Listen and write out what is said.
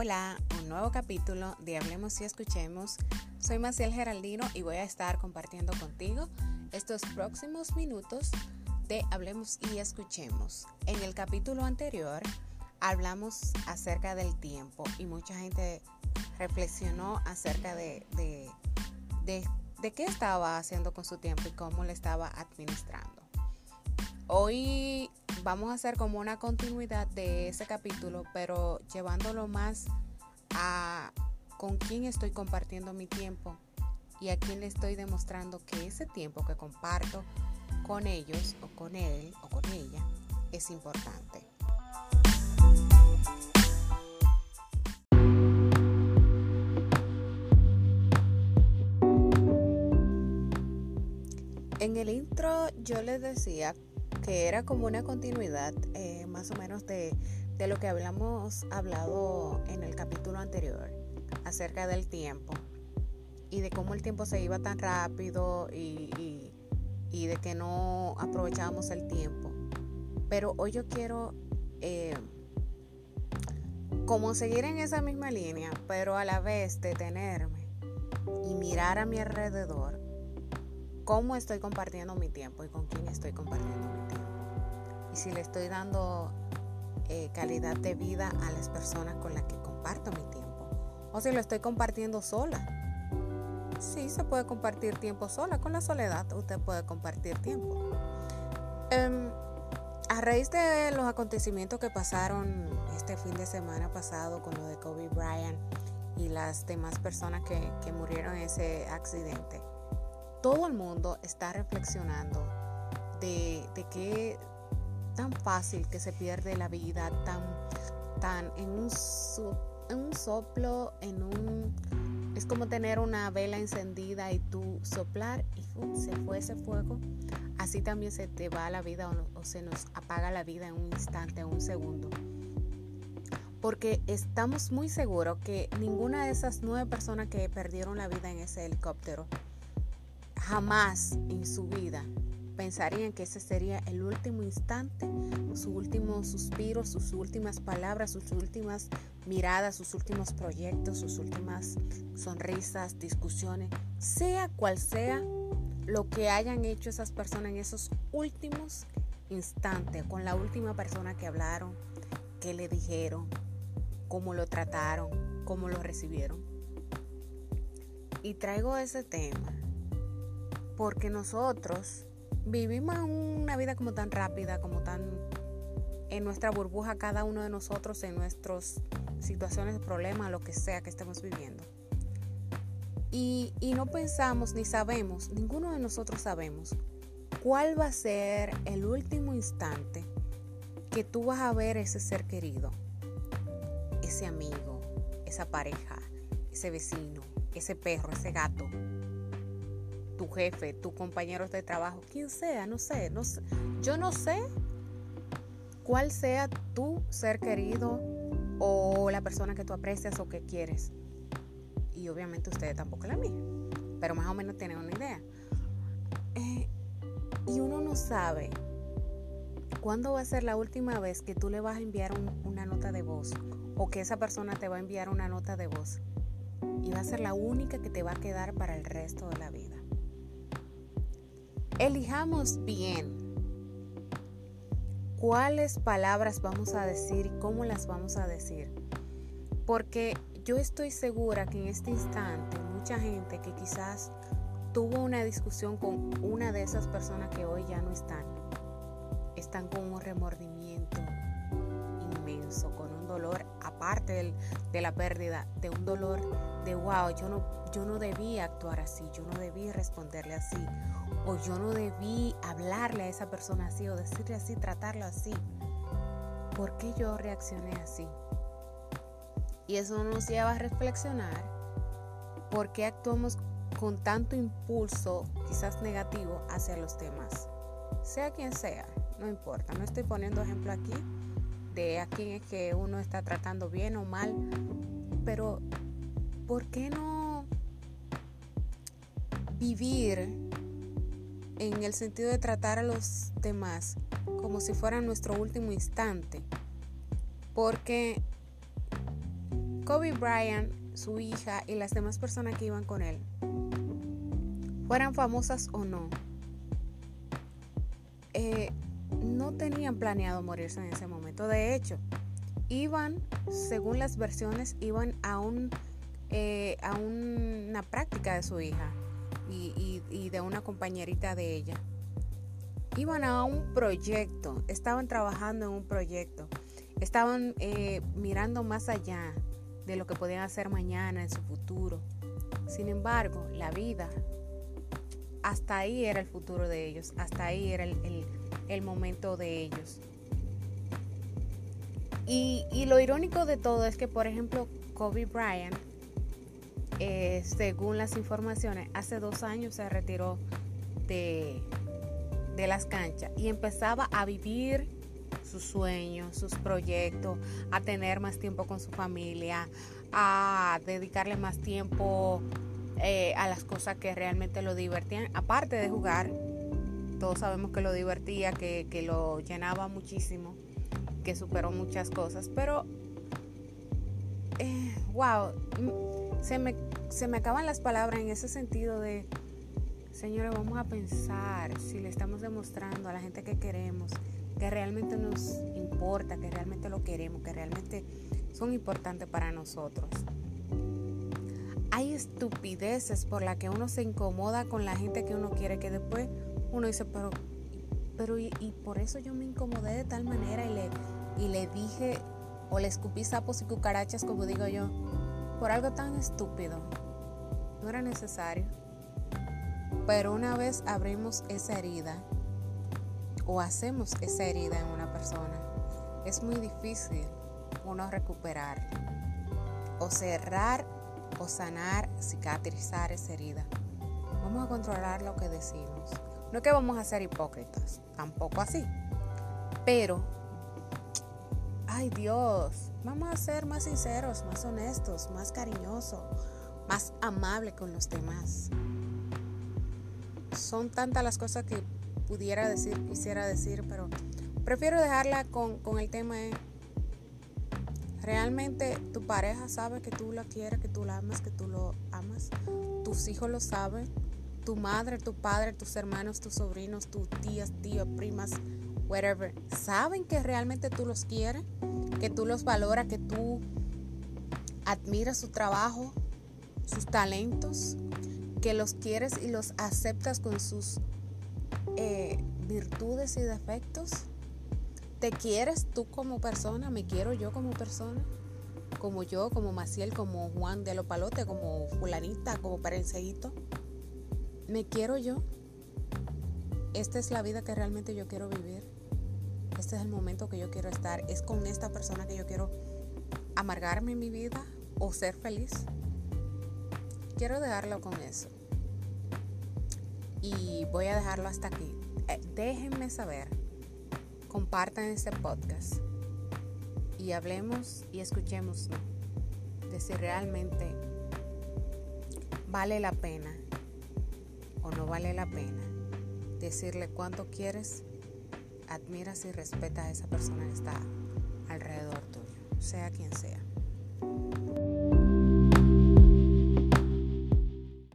Hola, un nuevo capítulo de Hablemos y Escuchemos. Soy Maciel Geraldino y voy a estar compartiendo contigo estos próximos minutos de Hablemos y Escuchemos. En el capítulo anterior hablamos acerca del tiempo y mucha gente reflexionó acerca de, de, de qué estaba haciendo con su tiempo y cómo le estaba administrando. Hoy vamos a hacer como una continuidad de ese capítulo, pero llevándolo más a con quién estoy compartiendo mi tiempo y a quién le estoy demostrando que ese tiempo que comparto con ellos o con él o con ella es importante. En el intro yo les decía que era como una continuidad eh, más o menos de, lo que hablamos hablado en el capítulo anterior acerca del tiempo y de cómo el tiempo se iba tan rápido y, de que no aprovechábamos el tiempo. Pero hoy yo quiero eh, como seguir en esa misma línea, pero a la vez detenerme y mirar a mi alrededor cómo estoy compartiendo mi tiempo y con quién estoy compartiendo mi tiempo. Y si le estoy dando eh, calidad de vida a las personas con las que comparto mi tiempo. O si lo estoy compartiendo sola. Sí, se puede compartir tiempo sola. Con la soledad usted puede compartir tiempo. Em, a raíz de los acontecimientos que pasaron este fin de semana pasado con lo de Kobe Bryant y las demás personas que murieron en ese accidente, todo el mundo está reflexionando de, de qué tan fácil que se pierde la vida, tan, tan en un, en un soplo, en un... Es como tener una vela encendida y tú soplar y se fue ese fuego. Así también se te va la vida o, o se nos apaga la vida en un instante, en un segundo porque estamos muy seguros que ninguna de esas nueve personas que perdieron la vida en ese helicóptero jamás en su vida pensarían que ese sería el último instante, su último suspiro, sus últimas palabras, sus últimas miradas, sus últimos proyectos, sus últimas sonrisas, discusiones, sea cual sea lo que hayan hecho esas personas en esos últimos instantes, con la última persona que hablaron, que le dijeron, cómo lo trataron, cómo lo recibieron. Y traigo ese tema porque nosotros vivimos una vida como tan rápida, como tan en nuestra burbuja, cada uno de nosotros, en nuestras situaciones de problema, lo que sea que estemos viviendo. Y, y no pensamos ni sabemos, ninguno de nosotros sabemos cuál va a ser el último instante que tú vas a ver ese ser querido, ese amigo, esa pareja, ese vecino, ese perro, ese gato, tu jefe, tus compañeros de trabajo, quien sea, no sé, no sé. Yo no sé cuál sea tu ser querido o la persona que tú aprecias o que quieres. Y obviamente ustedes tampoco la mía, pero más o menos tienen una idea. Eh, y uno no sabe cuándo va a ser la última vez que tú le vas a enviar una nota de voz o que esa persona te va a enviar una nota de voz y va a ser la única que te va a quedar para el resto de la vida. Elijamos bien cuáles palabras vamos a decir y cómo las vamos a decir. Porque yo estoy segura que en este instante mucha gente que quizás tuvo una discusión con una de esas personas que hoy ya no están, están con un remordimiento inmenso, con un dolor aparte de la pérdida, de un dolor de wow, yo no, yo no debí actuar así, yo no debí responderle así, o yo no debí hablarle a esa persona así, o decirle así, tratarlo así. ¿Por qué yo reaccioné así? Y eso nos lleva a reflexionar por qué actuamos con tanto impulso, quizás negativo, hacia los temas. Sea quien sea, no importa. No estoy poniendo ejemplo aquí de a quién es que uno está tratando bien o mal, pero ¿por qué no vivir en el sentido de tratar a los demás como si fuera nuestro último instante? Porque Kobe Bryant, su hija y las demás personas que iban con él, fueran famosas o no, eh, tenían planeado morirse en ese momento. De hecho, iban, según las versiones, iban a, un, eh, a una práctica de su hija y, y de una compañerita de ella. Iban a un proyecto, estaban trabajando en un proyecto, estaban eh, mirando más allá de lo que podían hacer mañana en su futuro. Sin embargo, la vida, hasta ahí era el futuro de ellos, hasta ahí era el, momento de ellos. Y, lo irónico de todo es que, por ejemplo, Kobe Bryant, eh, según las informaciones, hace dos años se retiró de, de las canchas y empezaba a vivir sus sueños, sus proyectos, a tener más tiempo con su familia, a dedicarle más tiempo eh, a las cosas que realmente lo divertían, aparte de jugar. Todos sabemos que lo divertía, que, lo llenaba muchísimo, que superó muchas cosas, pero eh, wow, se me, se me acaban las palabras en ese sentido de, señores, vamos a pensar si le estamos demostrando a la gente que queremos que realmente nos importa, que realmente lo queremos, que realmente son importantes para nosotros. Hay estupideces por las que uno se incomoda con la gente que uno quiere, que después uno dice, pero, pero y, por eso yo me incomodé de tal manera y le, y le dije o le escupí sapos y cucarachas, como digo yo, por algo tan estúpido. No era necesario. Pero una vez abrimos esa herida, o hacemos esa herida en una persona, es muy difícil uno recuperar o cerrar o sanar, cicatrizar esa herida. Vamos a controlar lo que decimos. No es que vamos a ser hipócritas, tampoco así. Pero, ay Dios, vamos a ser más sinceros, más honestos, más cariñosos, más amables con los demás. Son tantas las cosas que pudiera decir, quisiera decir, pero prefiero dejarla con, el tema de realmente tu pareja sabe que tú la quieres, que tú la amas, que tú lo amas. Tus hijos lo saben. Tu madre, tu padre, tus hermanos, tus sobrinos, tus tías, tíos, primas, whatever. Saben que realmente tú los quieres, que tú los valoras, que tú admiras su trabajo, sus talentos, que los quieres y los aceptas con sus eh, virtudes y defectos? ¿Te quieres tú como persona? ¿Me quiero yo como persona? Como yo, como Maciel, como Juan de Lopalote, como fulanita, como Perenceguito. ¿Me quiero yo? Esta es la vida que realmente yo quiero vivir. Este es el momento que yo quiero estar. Es con esta persona que yo quiero amargarme en mi vida o ser feliz. Quiero dejarlo con eso y voy a dejarlo hasta aquí. Eh, déjenme saber, compartan este podcast y hablemos y escuchemos de si realmente vale la pena o no vale la pena decirle cuánto quieres, admiras y respetas a esa persona que está alrededor tuyo, sea quien sea.